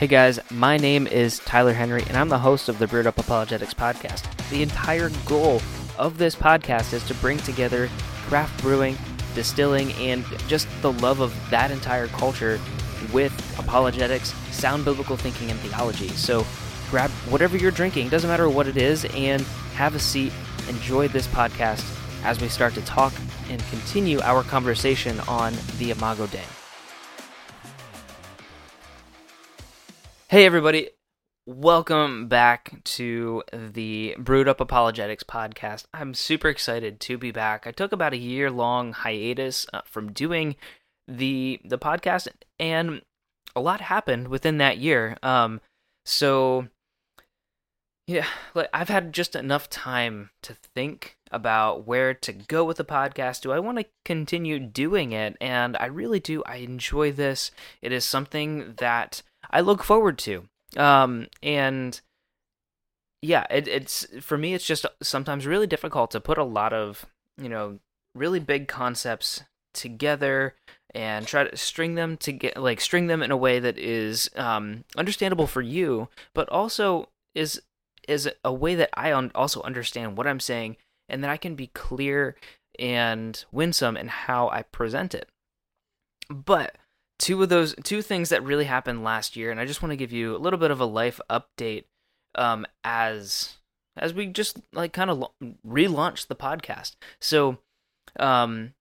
Hey guys, my name is Tyler Henry, and I'm the host of the Brewed Up Apologetics podcast. The entire goal of this podcast is to bring together craft brewing, distilling, and just the love of that entire culture with apologetics, sound biblical thinking, and theology. So grab whatever you're drinking, doesn't matter what it is, and have a seat. Enjoy this podcast as we start to talk and continue our conversation on the Imago Dei. Hey, everybody. Welcome back to the Brewed Up Apologetics podcast. I'm super excited to be back. I took about a year long hiatus uh, from doing the the podcast, and a lot happened within that year. Um, so yeah, like I've had just enough time to think about where to go with the podcast. Do I want to continue doing it? And I really do. I enjoy this. It is something that I look forward to. Um, and yeah, it, it's for me. It's just sometimes really difficult to put a lot of you know really big concepts together and try to string them to get like string them in a way that is um, understandable for you, but also is is a way that I also understand what I'm saying and that I can be clear and winsome in how I present it. But two of those two things that really happened last year, and I just want to give you a little bit of a life update um, as as we just like kind of lo- relaunch the podcast. So, um,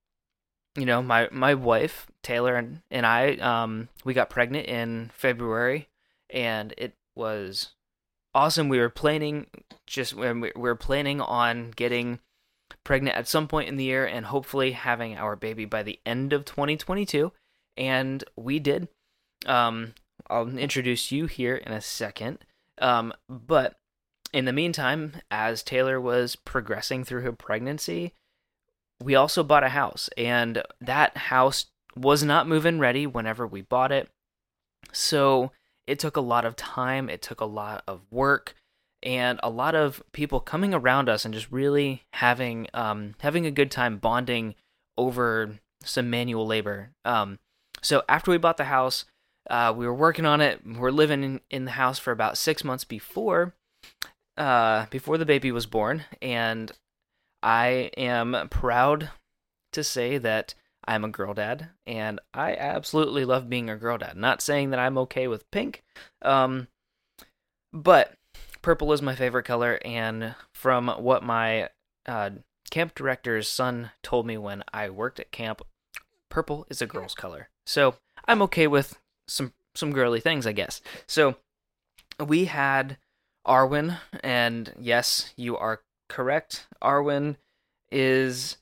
you know, my my wife Taylor and, and I um, we got pregnant in February, and it was awesome. We were planning just when we were planning on getting pregnant at some point in the year and hopefully having our baby by the end of 2022 and we did. Um, I'll introduce you here in a second. Um, but in the meantime, as Taylor was progressing through her pregnancy, we also bought a house, and that house was not move-in ready whenever we bought it. So it took a lot of time, it took a lot of work, and a lot of people coming around us and just really having um, having a good time bonding over some manual labor. Um, so after we bought the house, uh, we were working on it. We are living in, in, the house for about six months before, uh, before the baby was born, and I am proud to say that I'm a girl dad, and I absolutely love being a girl dad. Not saying that I'm okay with pink, um, but purple is my favorite color, and from what my uh, camp director's son told me when I worked at camp, purple is a girl's color. So I'm okay with some some girly things, I guess. So we had Arwen, and yes, you are correct. Arwen is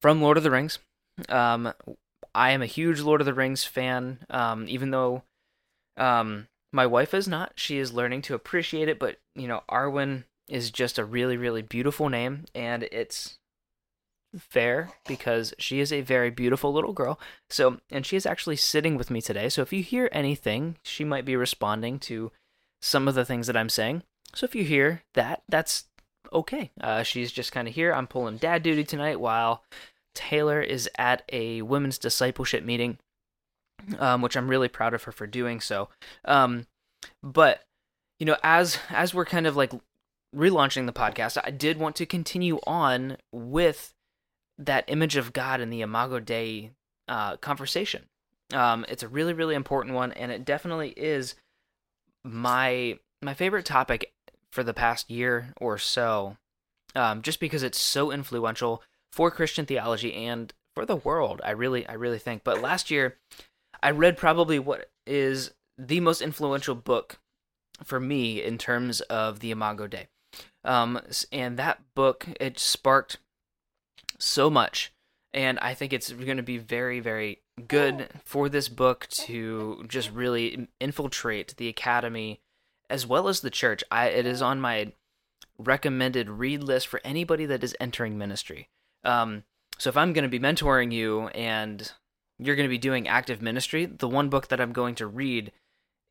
from Lord of the Rings. Um, I am a huge Lord of the Rings fan, um, even though um, my wife is not. She is learning to appreciate it, but you know, Arwen is just a really, really beautiful name, and it's fair because she is a very beautiful little girl. So, and she is actually sitting with me today. So, if you hear anything, she might be responding to some of the things that I'm saying. So, if you hear that, that's okay. Uh, she's just kind of here. I'm pulling dad duty tonight while Taylor is at a women's discipleship meeting, um, which I'm really proud of her for doing so. Um, but you know, as as we're kind of like relaunching the podcast, I did want to continue on with that image of God in the Imago Dei uh, conversation. Um, it's a really, really important one, and it definitely is my my favorite topic for the past year or so, um, just because it's so influential for Christian theology and for the world. I really, I really think. But last year, I read probably what is the most influential book for me in terms of the Imago Dei. Um, and that book it sparked so much. And I think it's going to be very, very good for this book to just really infiltrate the academy as well as the church. I, it is on my recommended read list for anybody that is entering ministry. Um, so if I'm going to be mentoring you and you're going to be doing active ministry, the one book that I'm going to read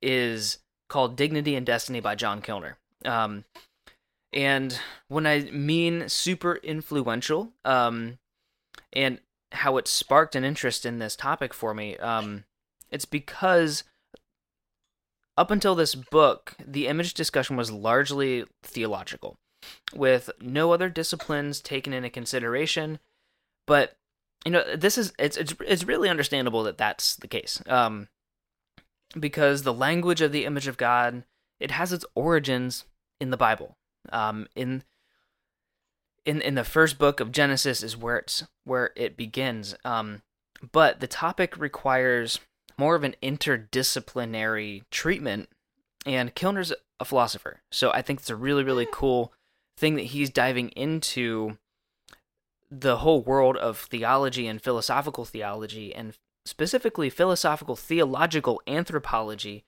is called Dignity and Destiny by John Kilner. Um, and when I mean super influential, um, and how it sparked an interest in this topic for me, um, it's because up until this book, the image discussion was largely theological, with no other disciplines taken into consideration. But you know, this is it's it's it's really understandable that that's the case, um, because the language of the image of God it has its origins in the Bible. Um, in in in the first book of Genesis is where it's where it begins. Um, but the topic requires more of an interdisciplinary treatment, and Kilner's a philosopher, so I think it's a really really cool thing that he's diving into the whole world of theology and philosophical theology and specifically philosophical theological anthropology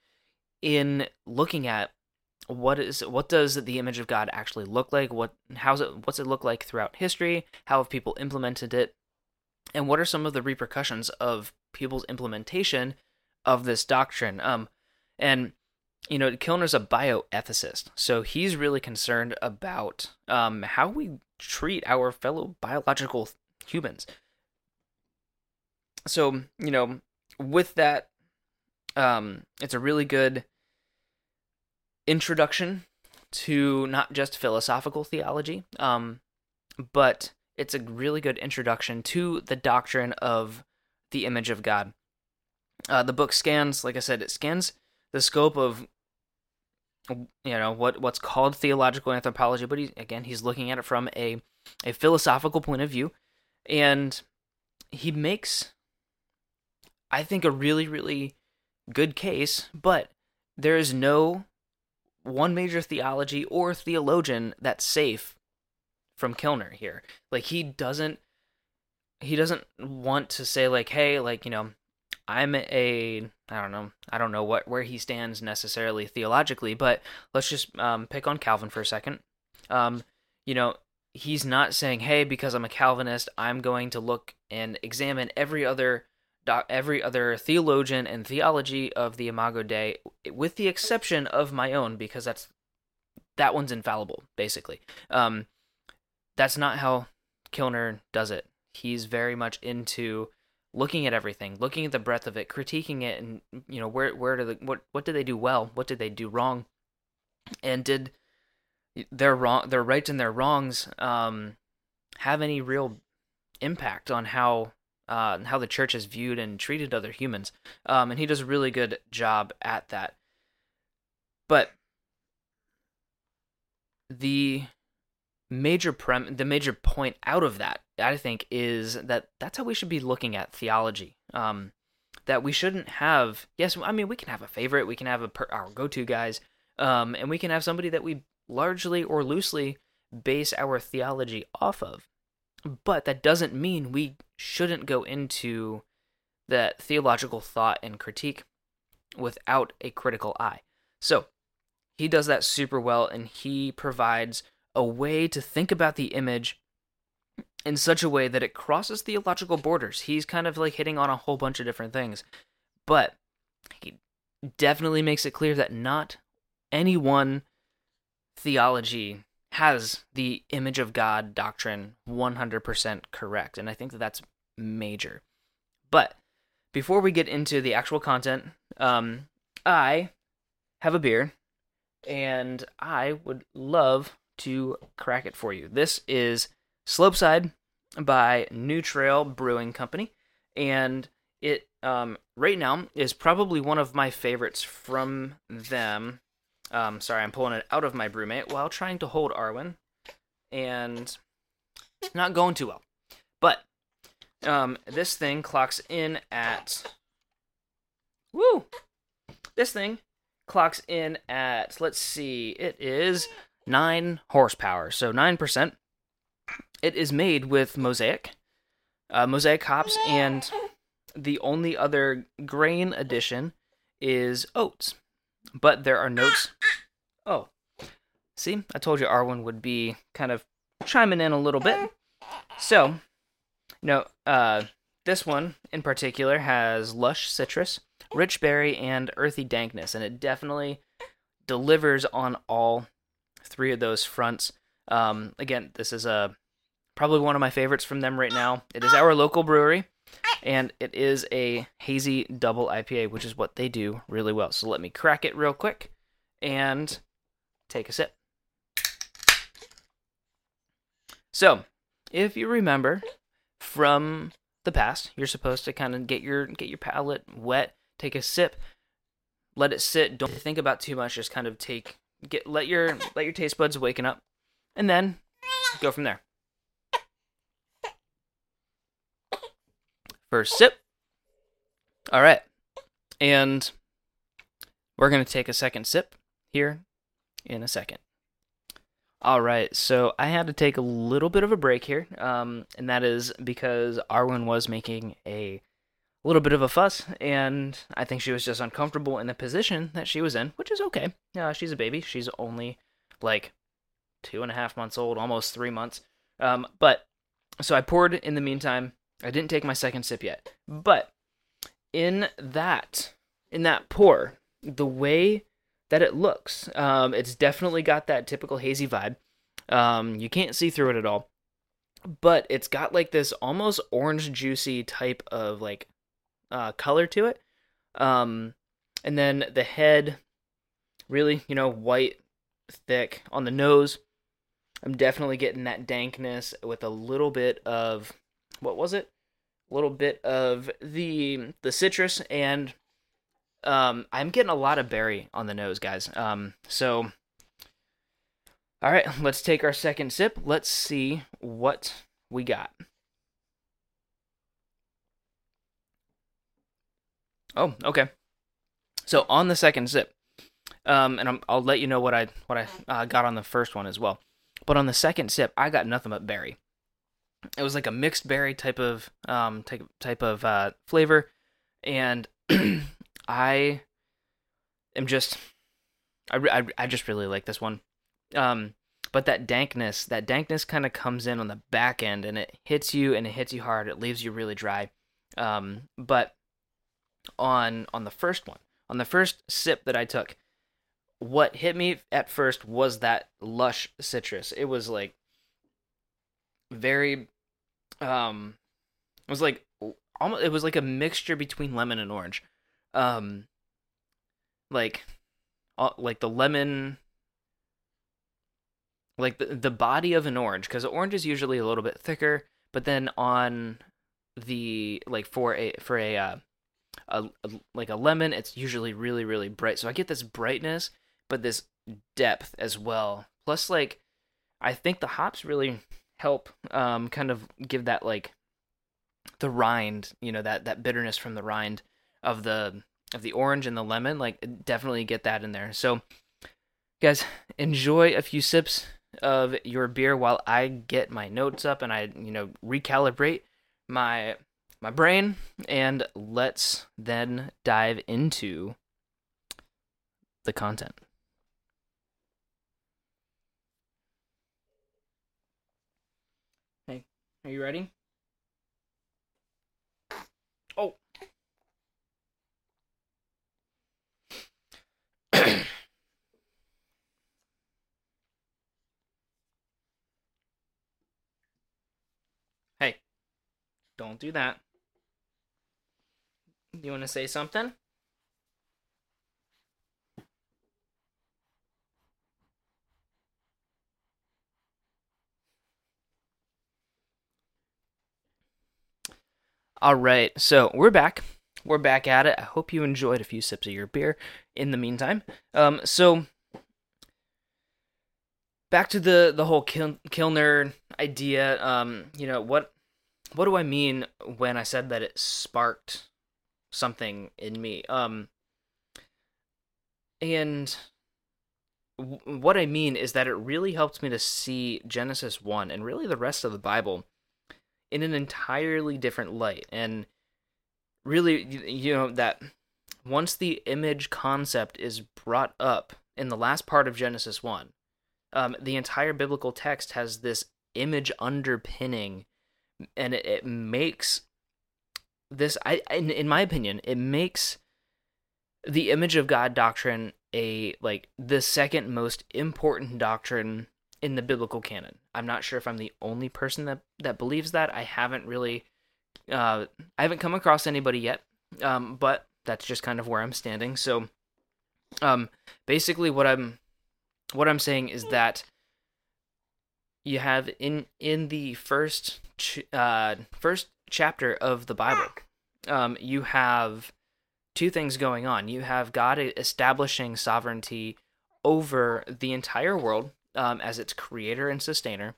in looking at what is what does the image of God actually look like? What how's it what's it look like throughout history? How have people implemented it? And what are some of the repercussions of people's implementation of this doctrine? Um and you know, Kilner's a bioethicist, so he's really concerned about um, how we treat our fellow biological humans. So, you know, with that, um, it's a really good introduction to not just philosophical theology, um, but it's a really good introduction to the doctrine of the image of God. Uh, the book scans, like I said, it scans the scope of you know what what's called theological anthropology, but he, again he's looking at it from a a philosophical point of view, and he makes I think a really really good case, but there is no one major theology or theologian that's safe from Kilner here. Like he doesn't he doesn't want to say like hey like you know I'm a I don't know I don't know what where he stands necessarily theologically but let's just um, pick on Calvin for a second um, you know he's not saying hey because I'm a Calvinist I'm going to look and examine every other every other theologian and theology of the Imago Dei, with the exception of my own, because that's that one's infallible, basically. Um, that's not how Kilner does it. He's very much into looking at everything, looking at the breadth of it, critiquing it, and you know where where do the what what did they do well, what did they do wrong, and did their wrong their rights and their wrongs um, have any real impact on how uh, how the church has viewed and treated other humans. Um, and he does a really good job at that. But the major prem the major point out of that, I think, is that that's how we should be looking at theology. Um, that we shouldn't have. Yes, I mean we can have a favorite, we can have a per, our go-to guys, um, and we can have somebody that we largely or loosely base our theology off of. But that doesn't mean we shouldn't go into that theological thought and critique without a critical eye. So, he does that super well and he provides a way to think about the image in such a way that it crosses theological borders. He's kind of like hitting on a whole bunch of different things. But he definitely makes it clear that not any one theology has the image of God doctrine 100% correct. And I think that that's major. But before we get into the actual content, um, I have a beer and I would love to crack it for you. This is Slopeside by New Trail Brewing Company. And it um, right now is probably one of my favorites from them. Um, sorry, I'm pulling it out of my BruMate while trying to hold Arwen, and not going too well. But um, this thing clocks in at woo. This thing clocks in at let's see, it is nine horsepower, so nine percent. It is made with mosaic, uh, mosaic hops, and the only other grain addition is oats but there are notes. Oh, see, I told you Arwen would be kind of chiming in a little bit. So, you know, uh, this one in particular has lush citrus, rich berry, and earthy dankness, and it definitely delivers on all three of those fronts. Um, again, this is a probably one of my favorites from them right now. It is our local brewery, and it is a hazy double IPA, which is what they do really well. So let me crack it real quick and take a sip. So, if you remember from the past, you're supposed to kind of get your get your palate wet, take a sip, let it sit. Don't think about too much. Just kind of take get let your let your taste buds waken up, and then go from there. First sip. All right, and we're gonna take a second sip here in a second. All right, so I had to take a little bit of a break here, um, and that is because Arwen was making a little bit of a fuss, and I think she was just uncomfortable in the position that she was in, which is okay. Uh, she's a baby; she's only like two and a half months old, almost three months. Um, but so I poured in the meantime. I didn't take my second sip yet, but in that in that pour, the way that it looks. Um, it's definitely got that typical hazy vibe. Um, you can't see through it at all, but it's got like this almost orange juicy type of like uh, color to it. Um, and then the head, really, you know, white, thick on the nose. I'm definitely getting that dankness with a little bit of what was it? A little bit of the the citrus and um, I'm getting a lot of berry on the nose, guys. Um, so, all right, let's take our second sip. Let's see what we got. Oh, okay. So on the second sip, um, and i will let you know what I what I uh, got on the first one as well. But on the second sip, I got nothing but berry. It was like a mixed berry type of um type type of uh, flavor, and I am just I, I, I just really like this one. Um, but that dankness, that dankness kind of comes in on the back end and it hits you and it hits you hard. It leaves you really dry. Um, but on on the first one, on the first sip that I took, what hit me at first was that lush citrus. It was like very um it was like almost it was like a mixture between lemon and orange. Um like uh, like the lemon like the, the body of an orange because orange is usually a little bit thicker but then on the like for a for a, uh, a, a like a lemon it's usually really really bright. So i get this brightness but this depth as well. Plus like i think the hops really help um kind of give that like the rind you know that that bitterness from the rind of the of the orange and the lemon. Like definitely get that in there. So guys, enjoy a few sips of your beer while I get my notes up and I, you know, recalibrate my my brain and let's then dive into the content. Are you ready? Oh. hey, don't do that. You want to say something? All right, so we're back we're back at it. I hope you enjoyed a few sips of your beer in the meantime. Um, so back to the the whole Kil- Kilner idea. Um, you know what what do I mean when I said that it sparked something in me? Um, and what I mean is that it really helped me to see Genesis one and really the rest of the Bible in an entirely different light. And really you know that once the image concept is brought up in the last part of Genesis 1 um, the entire biblical text has this image underpinning and it, it makes this i in, in my opinion it makes the image of god doctrine a like the second most important doctrine in the biblical canon i'm not sure if i'm the only person that that believes that i haven't really uh, I haven't come across anybody yet, um, but that's just kind of where I'm standing. So, um, basically, what I'm what I'm saying is that you have in in the first ch- uh, first chapter of the Bible, um, you have two things going on. You have God establishing sovereignty over the entire world um, as its creator and sustainer,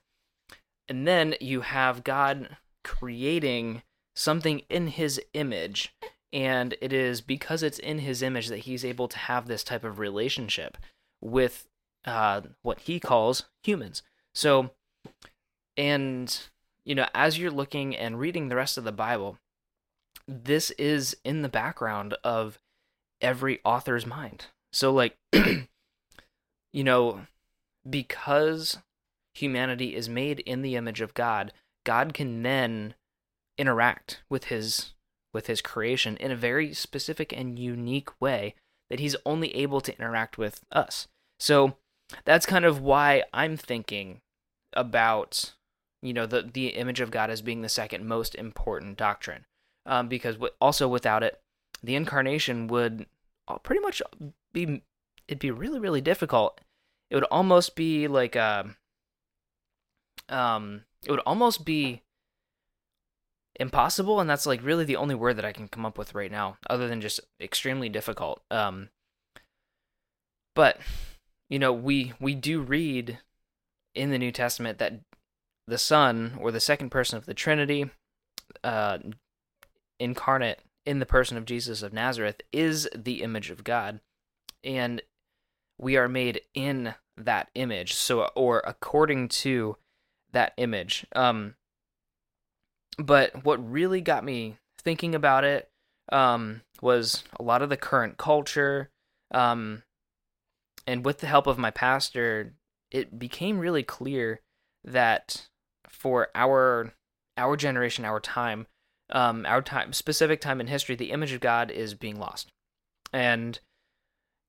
and then you have God creating something in His image. And it is because it's in his image that he's able to have this type of relationship with uh, what he calls humans. So, and, you know, as you're looking and reading the rest of the Bible, this is in the background of every author's mind. So, like, you know, because humanity is made in the image of God, God can then interact with his with his creation in a very specific and unique way that he's only able to interact with us. So that's kind of why I'm thinking about you know the the image of God as being the second most important doctrine, um, because also without it, the incarnation would pretty much be it'd be really really difficult. It would almost be like a um, um it would almost be impossible and that's like really the only word that I can come up with right now other than just extremely difficult um but you know, we we do read in the New Testament that the Son or the second person of the Trinity, uh, incarnate in the person of Jesus of Nazareth, is the image of God, and we are made in that image. So, or according to that image. Um, but what really got me thinking about it um, was a lot of the current culture. Um, and with the help of my pastor, it became really clear that for our our generation, our time, um, our time, specific time in history, the image of God is being lost, and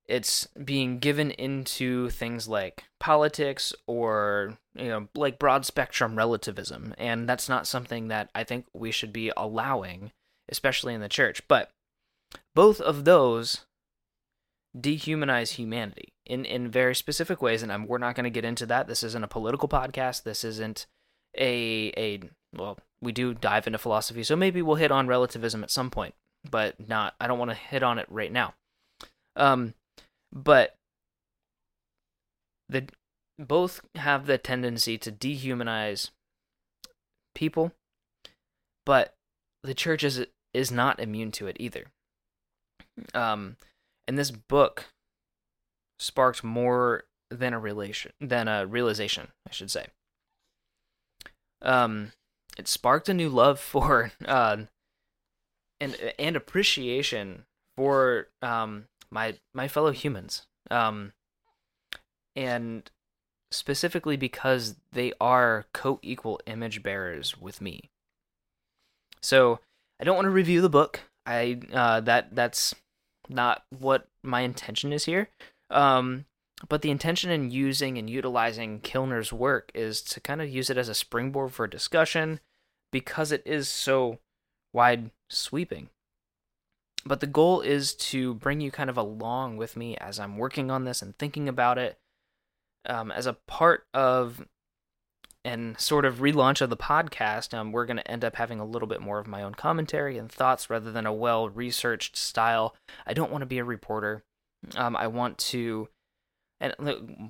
it's being given into things like politics or you know like broad spectrum relativism, and that's not something that I think we should be allowing, especially in the church. But both of those dehumanize humanity in in very specific ways. And I'm, we're not going to get into that. This isn't a political podcast. This isn't a a well we do dive into philosophy so maybe we'll hit on relativism at some point but not I don't want to hit on it right now. Um but the both have the tendency to dehumanize people but the church is is not immune to it either um and this book sparked more than a relation than a realization, I should say. Um, it sparked a new love for uh, and and appreciation for um my my fellow humans. Um, and specifically because they are co-equal image bearers with me. So I don't want to review the book. I uh, that that's not what my intention is here. Um, but the intention in using and utilizing Kilner's work is to kind of use it as a springboard for discussion because it is so wide sweeping. But the goal is to bring you kind of along with me as I'm working on this and thinking about it um, as a part of and sort of relaunch of the podcast, um, we're going to end up having a little bit more of my own commentary and thoughts rather than a well researched style. I don't want to be a reporter. Um, I want to, and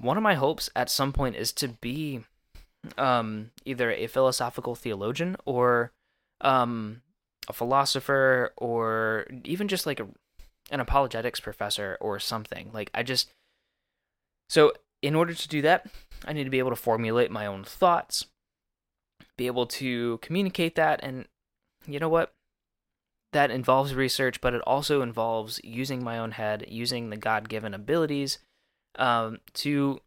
one of my hopes at some point is to be um, either a philosophical theologian or um, a philosopher or even just like a, an apologetics professor or something. Like, I just, so in order to do that, I need to be able to formulate my own thoughts, be able to communicate that, and you know what? That involves research, but it also involves using my own head, using the God given abilities um, to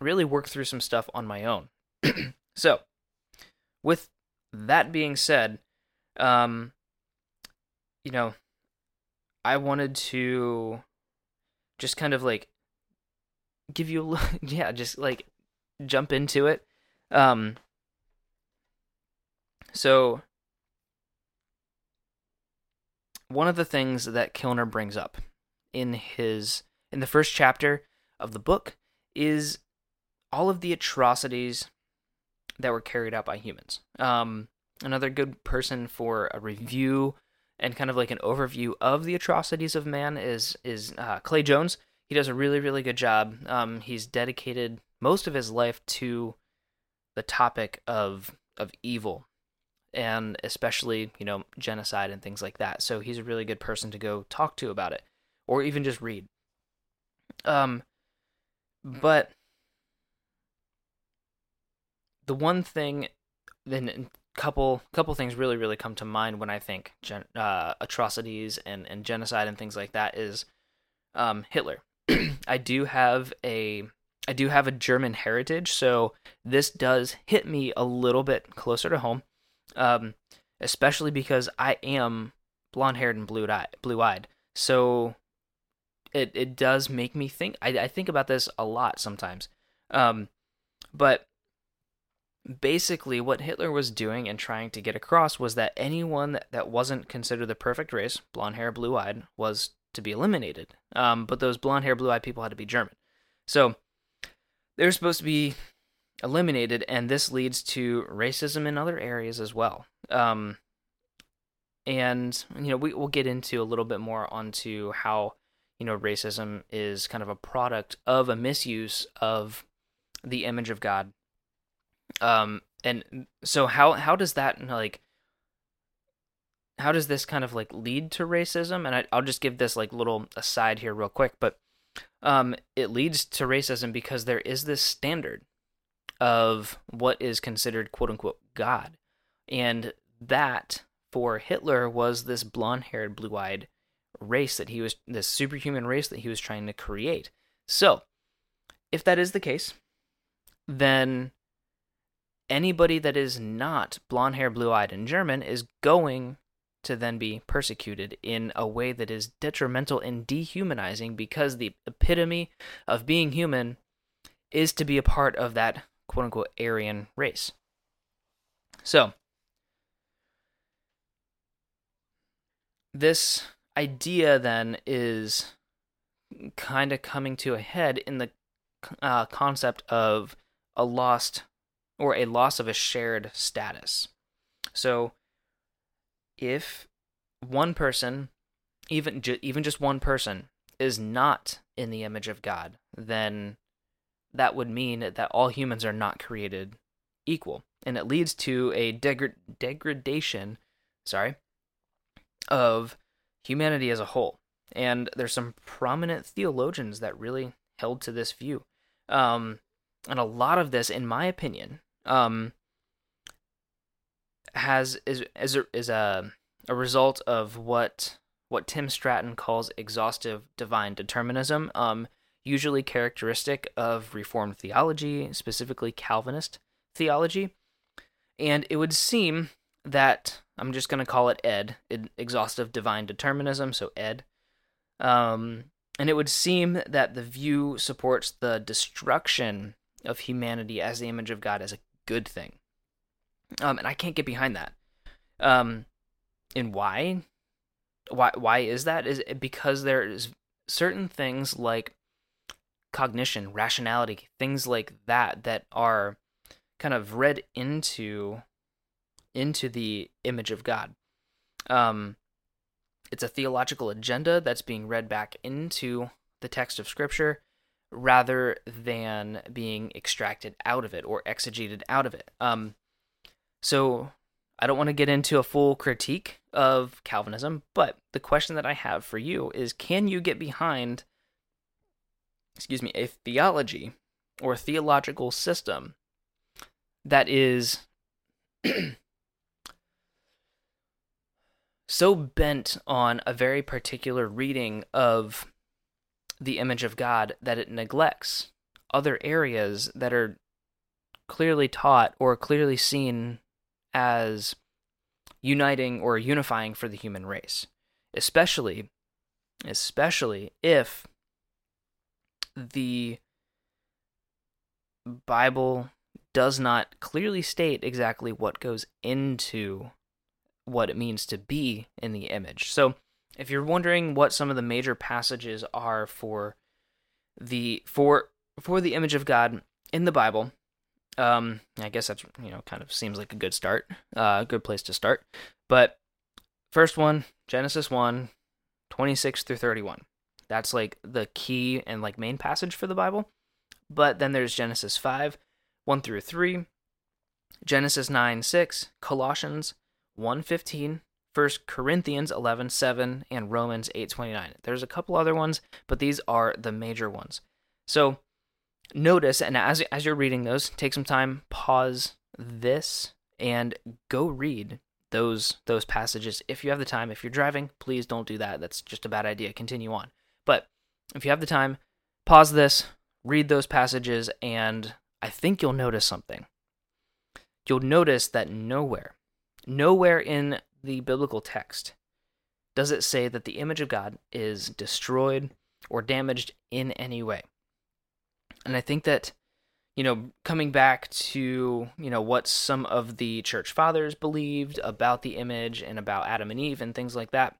really work through some stuff on my own. so, with that being said, um, you know, I wanted to just kind of like give you a yeah, just like jump into it. Um so one of the things that Kilner brings up in his in the first chapter of the book is all of the atrocities that were carried out by humans. Um, another good person for a review and kind of like an overview of the atrocities of man is is uh, Clay Jones. He does a really really good job. Um, he's dedicated most of his life to the topic of of evil and especially you know genocide and things like that so he's a really good person to go talk to about it or even just read um but the one thing then couple couple things really really come to mind when i think gen, uh, atrocities and and genocide and things like that is um hitler i do have a I do have a German heritage, so this does hit me a little bit closer to home um, especially because I am blonde haired and blue eyed. Blue eyed, so it it does make me think. I, I think about this a lot sometimes, um, but basically what Hitler was doing and trying to get across was that anyone that, wasn't considered the perfect race, blonde hair, blue eyed, was to be eliminated. Um, but those blonde hair, blue eyed people had to be German. So they're supposed to be eliminated, and this leads to racism in other areas as well. Um, and you know, we will get into a little bit more onto how you know racism is kind of a product of a misuse of the image of God. Um, and so how how does that like how does this kind of like lead to racism? And I I, will just give this like little aside here real quick, but um, it leads to racism because there is this standard of what is considered quote unquote God. And that for Hitler was this blonde haired, blue eyed race that he was, this superhuman race that he was trying to create. So, if that is the case, then anybody that is not blonde hair, blue eyed, and German is going to then be persecuted in a way that is detrimental and dehumanizing because the epitome of being human is to be a part of that quote unquote Aryan race. So, this idea then is kind of coming to a head in the uh, concept of a lost or a loss of a shared status. So, if one person, even ju- even just one person, is not in the image of God, then that would mean that all humans are not created equal. And it leads to a deg- degradation, sorry, of humanity as a whole. And there's some prominent theologians that really held to this view. Um, and a lot of this, in my opinion, um, has is is a, is a a result of what what Tim Stratton calls exhaustive divine determinism. Um, usually characteristic of Reformed theology, specifically Calvinist theology. And it would seem that I'm just going to call it ED, exhaustive divine determinism, so ED. Um, and it would seem that the view supports the destruction of humanity as the image of God as a good thing. Um, and I can't get behind that. Um, and why? Why? Why is that? Is because there is certain things like cognition, rationality, things like that that are kind of read into into the image of God. Um, it's a theological agenda that's being read back into the text of Scripture rather than being extracted out of it or exegeted out of it. Um, so I don't want to get into a full critique of Calvinism, but the question that I have for you is can you get behind excuse me, a theology or theological system that is so bent on a very particular reading of the image of God that it neglects other areas that are clearly taught or clearly seen as uniting or unifying for the human race especially especially if the Bible does not clearly state exactly what goes into what it means to be in the image. So if you're wondering what some of the major passages are for the for for the image of God in the Bible, um, I guess that's you know kind of seems like a good start, a uh, good place to start. But first one, Genesis 1, 26 through 31. That's like the key and like main passage for the Bible. But then there's Genesis 5, 1 through 3, Genesis 9, 6, Colossians 1, 15, 1 Corinthians 11, 7, and Romans 8, 29. There's a couple other ones, but these are the major ones. So notice, and as, as you're reading those, take some time, pause this, and go read those those passages if you have the time. If you're driving, please don't do that. That's just a bad idea. Continue on. But if you have the time, pause this, read those passages, and I think you'll notice something. You'll notice that nowhere, nowhere in the biblical text does it say that the image of God is destroyed or damaged in any way. And I think that, you know, coming back to, you know, what some of the church fathers believed about the image and about Adam and Eve and things like that,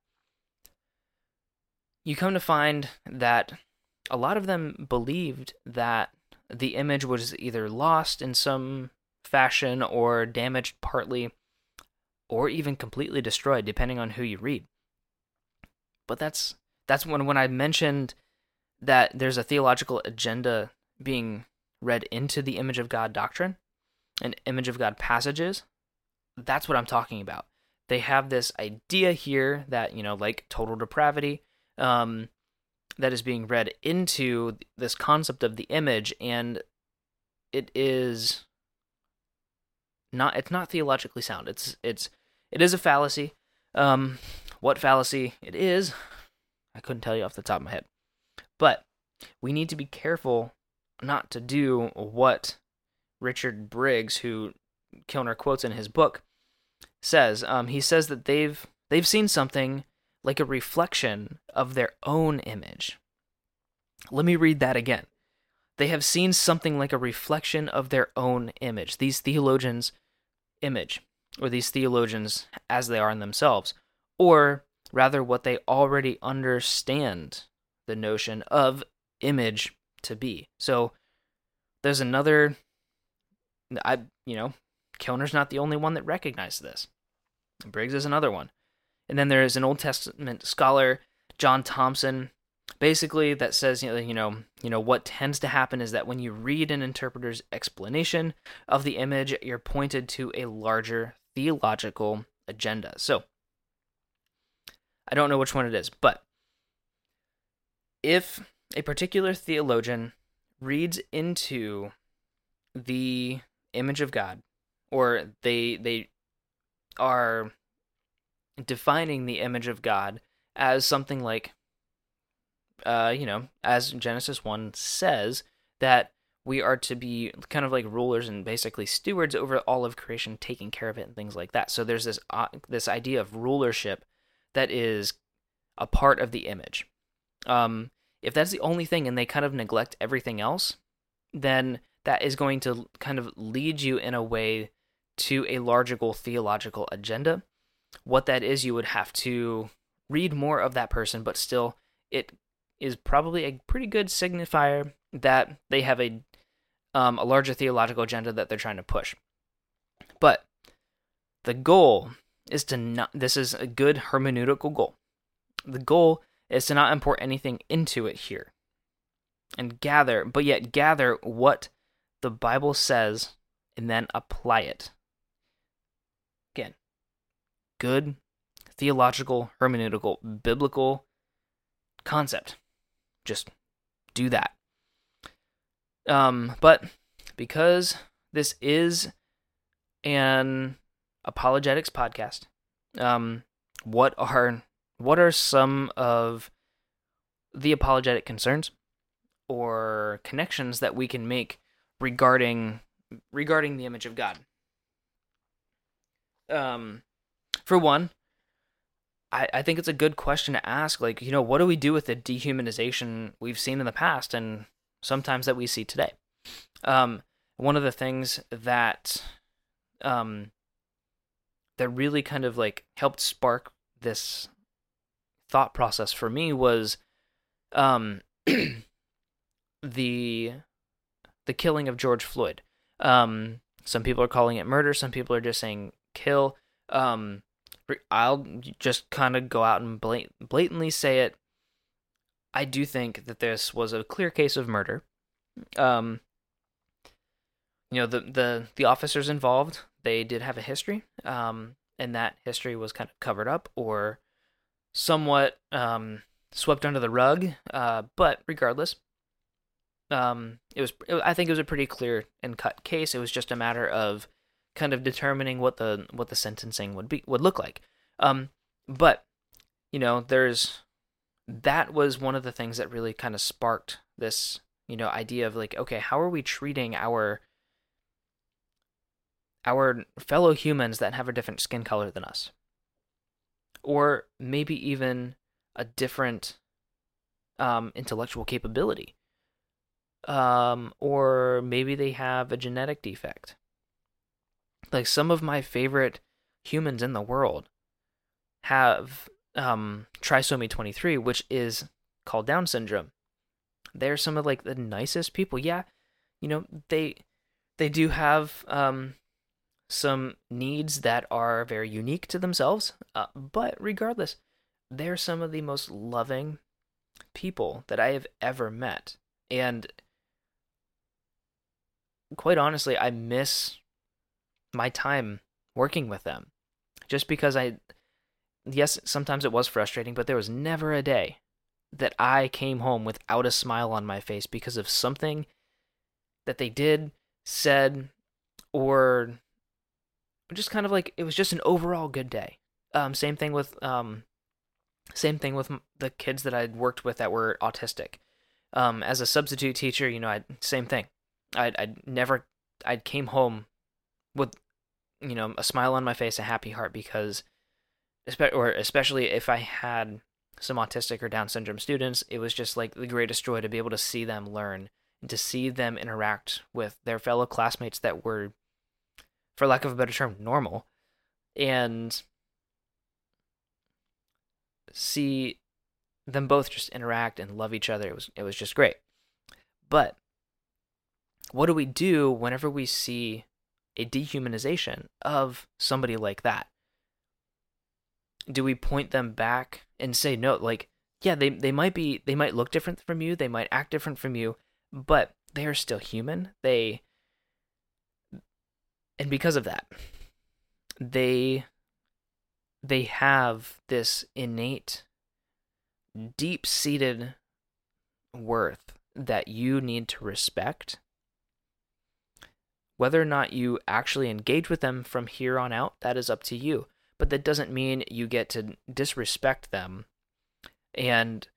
you come to find that a lot of them believed that the image was either lost in some fashion or damaged partly or even completely destroyed depending on who you read. But that's that's when when I mentioned that there's a theological agenda being read into the image of God doctrine and image of God passages, that's what I'm talking about. They have this idea here that, you know, like total depravity, um, that is being read into this concept of the image, and it is not it's not theologically sound. It's it's it is a fallacy. Um, what fallacy it is, I couldn't tell you off the top of my head. But we need to be careful not to do what Richard Briggs, who Kilner quotes in his book, says. Um, he says that they've they've seen something like a reflection of their own image. Let me read that again. They have seen something like a reflection of their own image. These theologians' image, or these theologians as they are in themselves, or rather what they already understand the notion of image to be. So there's another I you know, Kilner's not the only one that recognized this. Briggs is another one. And then there's an Old Testament scholar, John Thompson, basically that says you know, you know you know what tends to happen is that when you read an interpreter's explanation of the image, you're pointed to a larger theological agenda. So I don't know which one it is, but if a particular theologian reads into the image of God, or they they are defining the image of God as something like, uh, you know, as Genesis 1 says, that we are to be kind of like rulers and basically stewards over all of creation, taking care of it and things like that. So there's this uh, this idea of rulership that is a part of the image. Um, if that's the only thing and they kind of neglect everything else, then that is going to kind of lead you in a way to a larger theological agenda what that is, you would have to read more of that person, but still, it is probably a pretty good signifier that they have a um, a larger theological agenda that they're trying to push. But the goal is to not. This is a good hermeneutical goal. The goal is to not import anything into it here, and gather, but yet gather what the Bible says and then apply it Again, good theological, hermeneutical, biblical concept. Just do that. Um, but because this is an apologetics podcast, um, what are what are some of the apologetic concerns or connections that we can make regarding regarding the image of God? Um, for one, I, I think it's a good question to ask. Like, you know, what do we do with the dehumanization we've seen in the past and sometimes that we see today? Um, one of the things that um, that really kind of like helped spark this thought process for me was um the the killing of George Floyd. Um some people are calling it murder, some people are just saying kill. Um I'll just kind of go out and blat- blatantly say it. I do think that this was a clear case of murder. Um you know the the the officers involved, they did have a history. Um and that history was kind of covered up or somewhat um, swept under the rug. Uh, but regardless, um, it was it, I think it was a pretty clear and cut case. It was just a matter of kind of determining what the what the sentencing would be would look like. Um, but you know, there's that was one of the things that really kind of sparked this you know idea of like okay how are we treating our our fellow humans that have a different skin color than us. Or maybe even a different um, intellectual capability. Um, or maybe they have a genetic defect. Like some of my favorite humans in the world have um, trisomy 23, which is called Down syndrome. They're some of like the nicest people. Yeah, you know they they do have um, some needs that are very unique to themselves. Uh, but regardless, they're some of the most loving people that I have ever met. And quite honestly, I miss my time working with them. Just because I, yes, sometimes it was frustrating, but there was never a day that I came home without a smile on my face because of something that they did, said, or just kind of like it was just an overall good day. Um, same thing with um, same thing with the kids that I'd worked with that were autistic. Um, as a substitute teacher, you know, I same thing. I'd, I'd never I came home with you know a smile on my face, a happy heart because, or especially if I had some autistic or Down syndrome students, it was just like the greatest joy to be able to see them learn and to see them interact with their fellow classmates that were for lack of a better term, normal, and see them both just interact and love each other. It was it was just great. But what do we do whenever we see a dehumanization of somebody like that? Do we point them back and say no, like yeah, they they might be they might look different from you, they might act different from you, but they are still human. They and because of that they they have this innate deep-seated worth that you need to respect whether or not you actually engage with them from here on out that is up to you but that doesn't mean you get to disrespect them and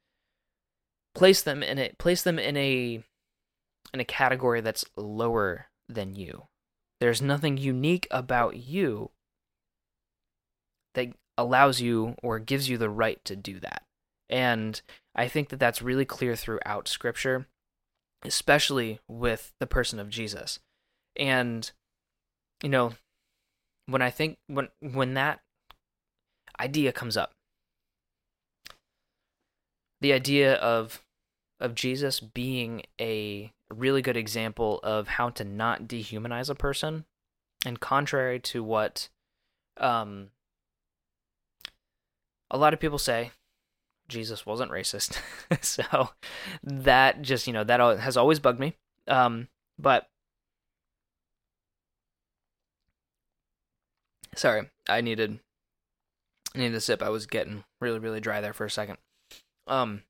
place them in a place them in a in a category that's lower than you there's nothing unique about you that allows you or gives you the right to do that. And I think that that's really clear throughout scripture, especially with the person of Jesus. And you know, when I think when when that idea comes up, the idea of of Jesus being a really good example of how to not dehumanize a person. And contrary to what um, a lot of people say, Jesus wasn't racist. so that just, you know, that has always bugged me. Um, but sorry, I needed I needed a sip. I was getting really, really dry there for a second. Um,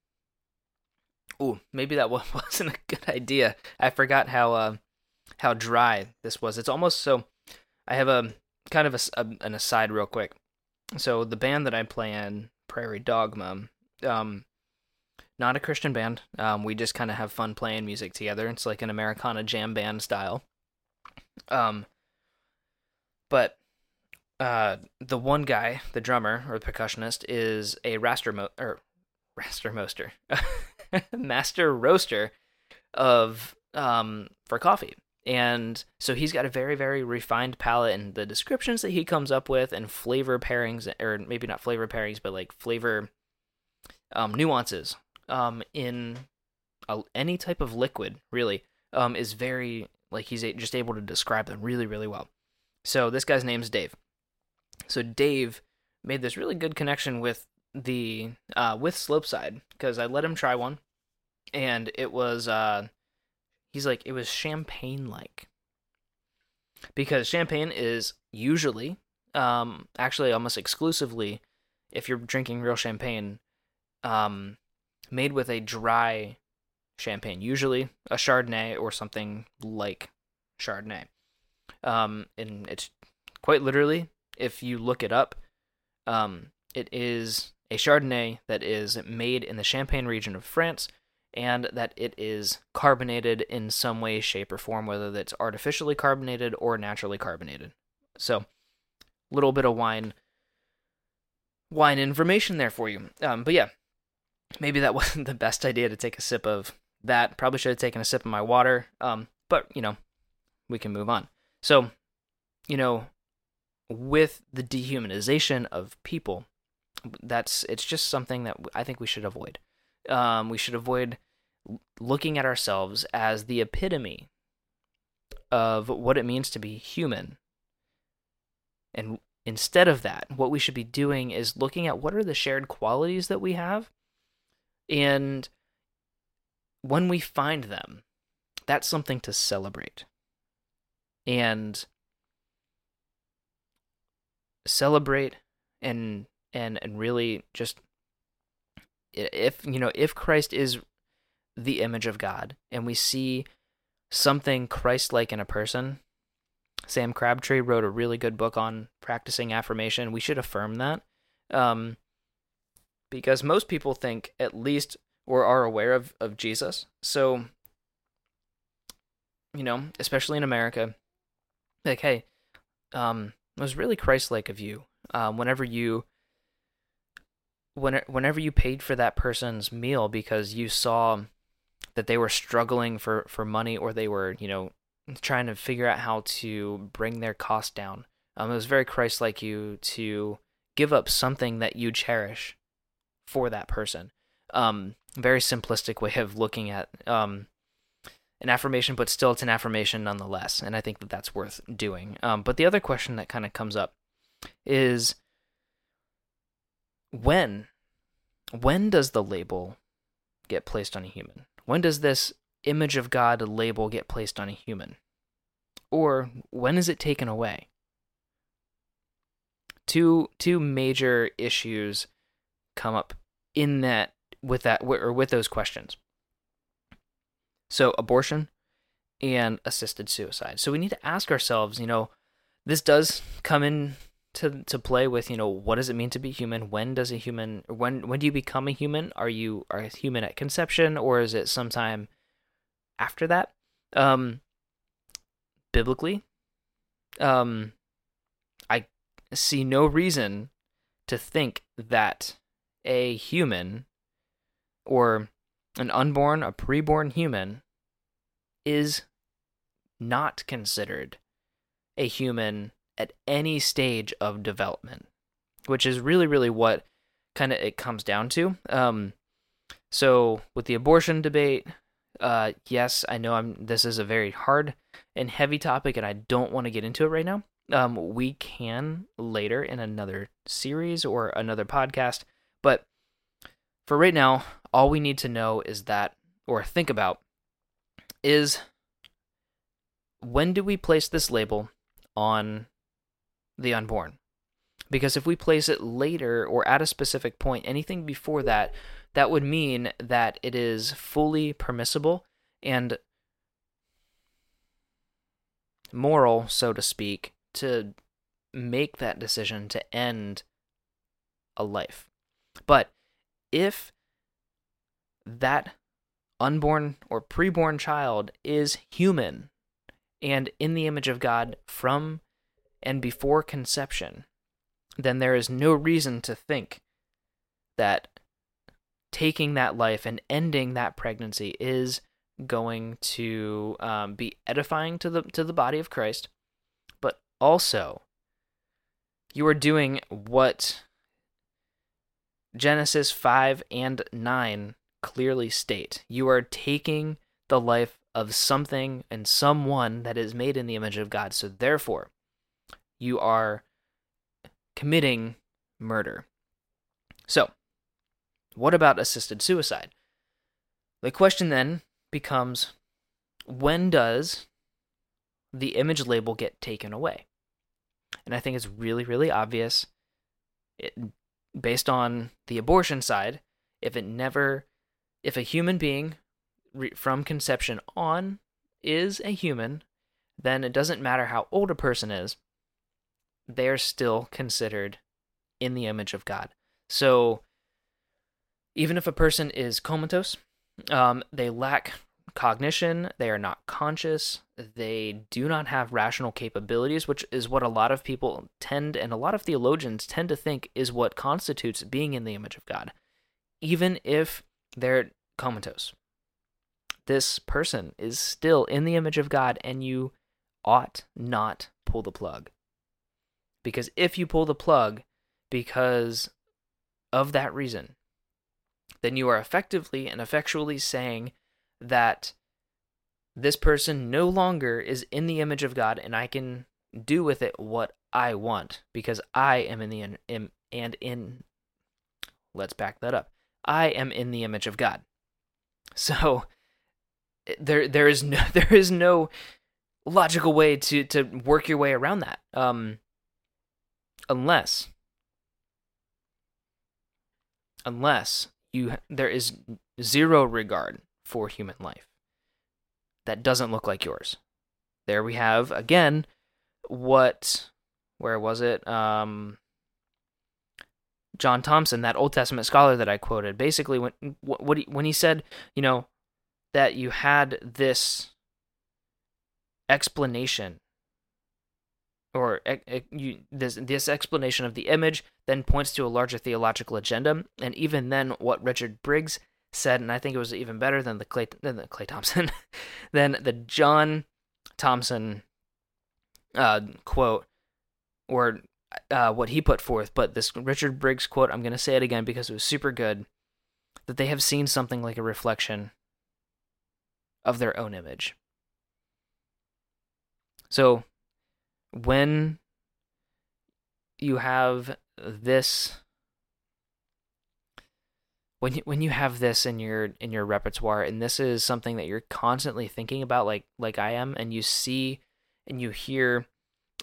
Ooh, maybe that wasn't a good idea. I forgot how uh, how dry this was. It's almost so. I have a kind of a, a, an aside real quick. So the band that I play in, Prairie Dogma, um, not a Christian band. Um, we just kind of have fun playing music together. It's like an Americana jam band style. Um, but uh, the one guy, the drummer or the percussionist, is a raster mo- or raster master roaster of um for coffee. And so he's got a very, very refined palate, and the descriptions that he comes up with, and flavor pairings, or maybe not flavor pairings, but like flavor um, nuances um, in a, any type of liquid, really, um, is very like he's just able to describe them really, really well. So this guy's name's Dave. So Dave made this really good connection with the uh, with Slopeside because I let him try one, and it was uh, he's like it was champagne like because champagne is usually um, actually almost exclusively if you're drinking real champagne um, made with a dry champagne, usually a Chardonnay or something like Chardonnay. Um, and it's quite literally, if you look it up, um, it is a Chardonnay that is made in the Champagne region of France and that it is carbonated in some way, shape, or form, whether that's artificially carbonated or naturally carbonated. So, little bit of wine wine information there for you. Um, but yeah, maybe that wasn't the best idea to take a sip of that. Probably should have taken a sip of my water. Um, but you know, we can move on. So, you know, with the dehumanization of people, that's it's just something that I think we should avoid. Um, we should avoid looking at ourselves as the epitome of what it means to be human. And instead of that, what we should be doing is looking at what are the shared qualities that we have. And when we find them, that's something to celebrate. And celebrate and and and really just if you know if Christ is the image of God and we see something Christ-like in a person, Sam Crabtree wrote a really good book on practicing affirmation. We should affirm that. Um, because most people think at least or are aware of, of Jesus. So, you know, especially in America, like, hey, um, it was really Christ-like of you. Um, whenever you when, whenever you paid for that person's meal because you saw that they were struggling for, for money or they were, you know, trying to figure out how to bring their cost down. Um, it was very Christ like you to give up something that you cherish for that person. Um, very simplistic way of looking at um, an affirmation, but still it's an affirmation nonetheless. And I think that that's worth doing. Um, but the other question that kind of comes up is when when does the label get placed on a human? When does this image of God label get placed on a human? Or when is it taken away? Two two major issues come up in that with that or with those questions. So abortion and assisted suicide. So we need to ask ourselves, you know, this does come in to to play with, you know, what does it mean to be human? When does a human when when do you become a human? Are you are human at conception or is it sometime after that? Um biblically, um I see no reason to think that a human or an unborn, a preborn human is not considered a human at any stage of development, which is really, really what kind of it comes down to. Um, so with the abortion debate, uh, yes, I know I'm. This is a very hard and heavy topic, and I don't want to get into it right now. Um, we can later in another series or another podcast, but for right now, all we need to know is that, or think about, is when do we place this label on the unborn? Because if we place it later or at a specific point, anything before that, that would mean that it is fully permissible and moral, so to speak, to make that decision to end a life. But if that unborn or preborn child is human and in the image of God from and before conception, then there is no reason to think that taking that life and ending that pregnancy is going to um, be edifying to the to the body of Christ, but also you are doing what Genesis 5 and 9 clearly state you are taking the life of something and someone that is made in the image of God. So therefore, you are committing murder. So, what about assisted suicide? The question then becomes when does the image label get taken away? And I think it's really, really obvious it, based on the abortion side. If it never, if a human being re, from conception on is a human, then it doesn't matter how old a person is, they're still considered in the image of God. So even if a person is comatose, um, they lack cognition, they are not conscious, they do not have rational capabilities, which is what a lot of people tend and a lot of theologians tend to think is what constitutes being in the image of God. Even if they're comatose, this person is still in the image of God, and you ought not pull the plug. Because if you pull the plug because of that reason, then you are effectively and effectually saying that this person no longer is in the image of God and I can do with it what I want because I am in the in, and in let's back that up. I am in the image of God. So there there is no there is no logical way to to work your way around that. Um unless unless you there is zero regard for human life that doesn't look like yours. There we have again what where was it? Um John Thompson, that Old Testament scholar that I quoted, basically when what he, when he said, you know, that you had this explanation or you, this this explanation of the image then points to a larger theological agenda, and even then, what Richard Briggs said, and I think it was even better than the Clay than the Clay Thompson, than the John Thompson uh, quote, or uh, what he put forth. But this Richard Briggs quote, I'm going to say it again because it was super good. That they have seen something like a reflection of their own image. So when you have this when you, when you have this in your in your repertoire and this is something that you're constantly thinking about like like I am and you see and you hear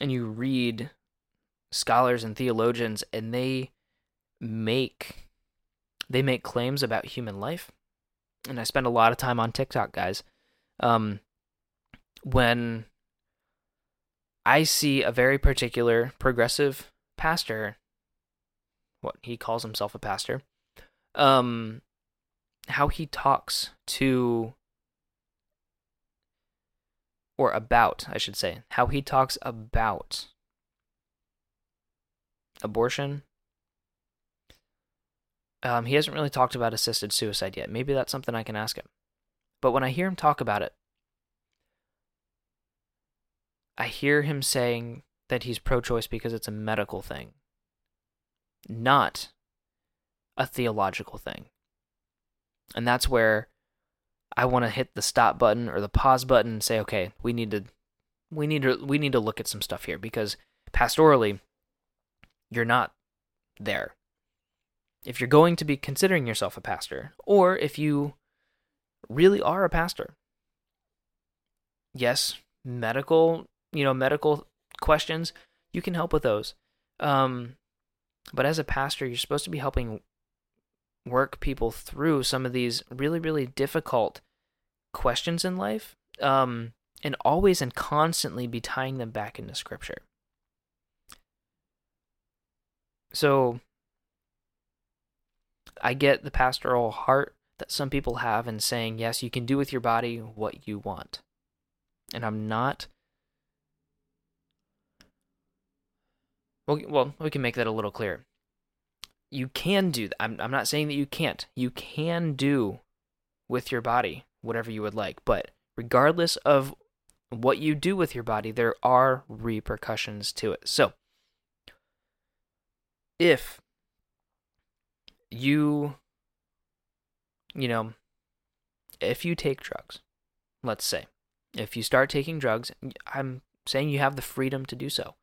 and you read scholars and theologians and they make they make claims about human life. And I spend a lot of time on TikTok guys. Um when I see a very particular progressive pastor, what he calls himself a pastor, um, how he talks to, or about, I should say, how he talks about abortion. Um, he hasn't really talked about assisted suicide yet. Maybe that's something I can ask him. But when I hear him talk about it, I hear him saying that he's pro choice because it's a medical thing, not a theological thing. And that's where I want to hit the stop button or the pause button and say, okay, we need to we need to we need to look at some stuff here because pastorally you're not there. If you're going to be considering yourself a pastor or if you really are a pastor. Yes, medical you know, medical questions, you can help with those. Um, but as a pastor, you're supposed to be helping work people through some of these really, really difficult questions in life, um, and always and constantly be tying them back into Scripture. So, I get the pastoral heart that some people have in saying, yes, you can do with your body what you want. And I'm not Well, well, we can make that a little clearer. You can do that. I'm, I'm not saying that you can't. You can do with your body whatever you would like, but regardless of what you do with your body, there are repercussions to it. So, if you you know if you take drugs let's say if you start taking drugs i'm saying you have the freedom to do so.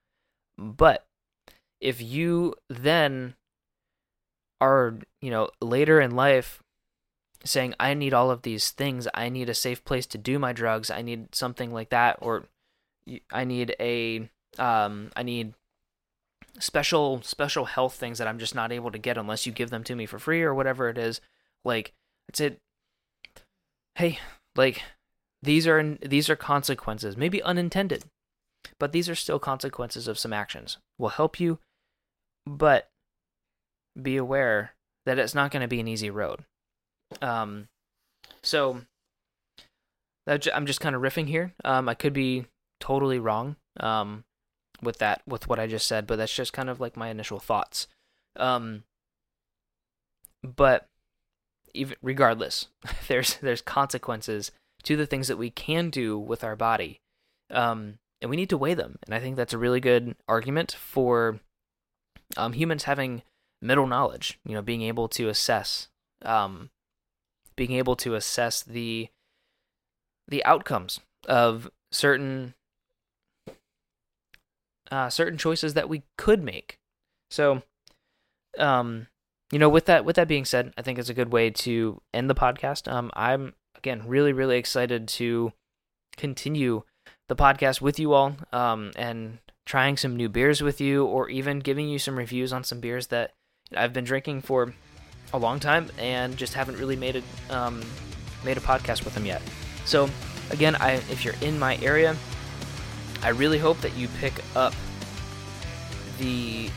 But if you then are you know later in life saying i need all of these things. I need a safe place to do my drugs. I need something like that or i need a um i need special special health things that I'm just not able to get unless you give them to me for free or whatever it is. Like that's it. Hey, like these are these are consequences, maybe unintended, but these are still consequences of some actions. Will help you, but be aware that it's not going to be an easy road. Um, so I'm just kind of riffing here. Um, I could be totally wrong. Um, with that with what I just said, but that's just kind of like my initial thoughts. Um, but even regardless, there's there's consequences to the things that we can do with our body, um, and we need to weigh them. And I think that's a really good argument for um, humans having middle knowledge. You know, being able to assess, um, being able to assess the the outcomes of certain uh, certain choices that we could make. So, um, you know, with that with that being said, I think it's a good way to end the podcast. Um, I'm again really really excited to continue the podcast with you all, um, and trying some new beers with you, or even giving you some reviews on some beers that I've been drinking for a long time and just haven't really made it um, made a podcast with them yet. So again, I if you're in my area, I really hope that you pick up the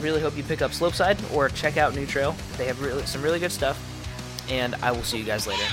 really hope you pick up Slopeside or check out New Trail. They have really, some really good stuff, and I will see you guys later.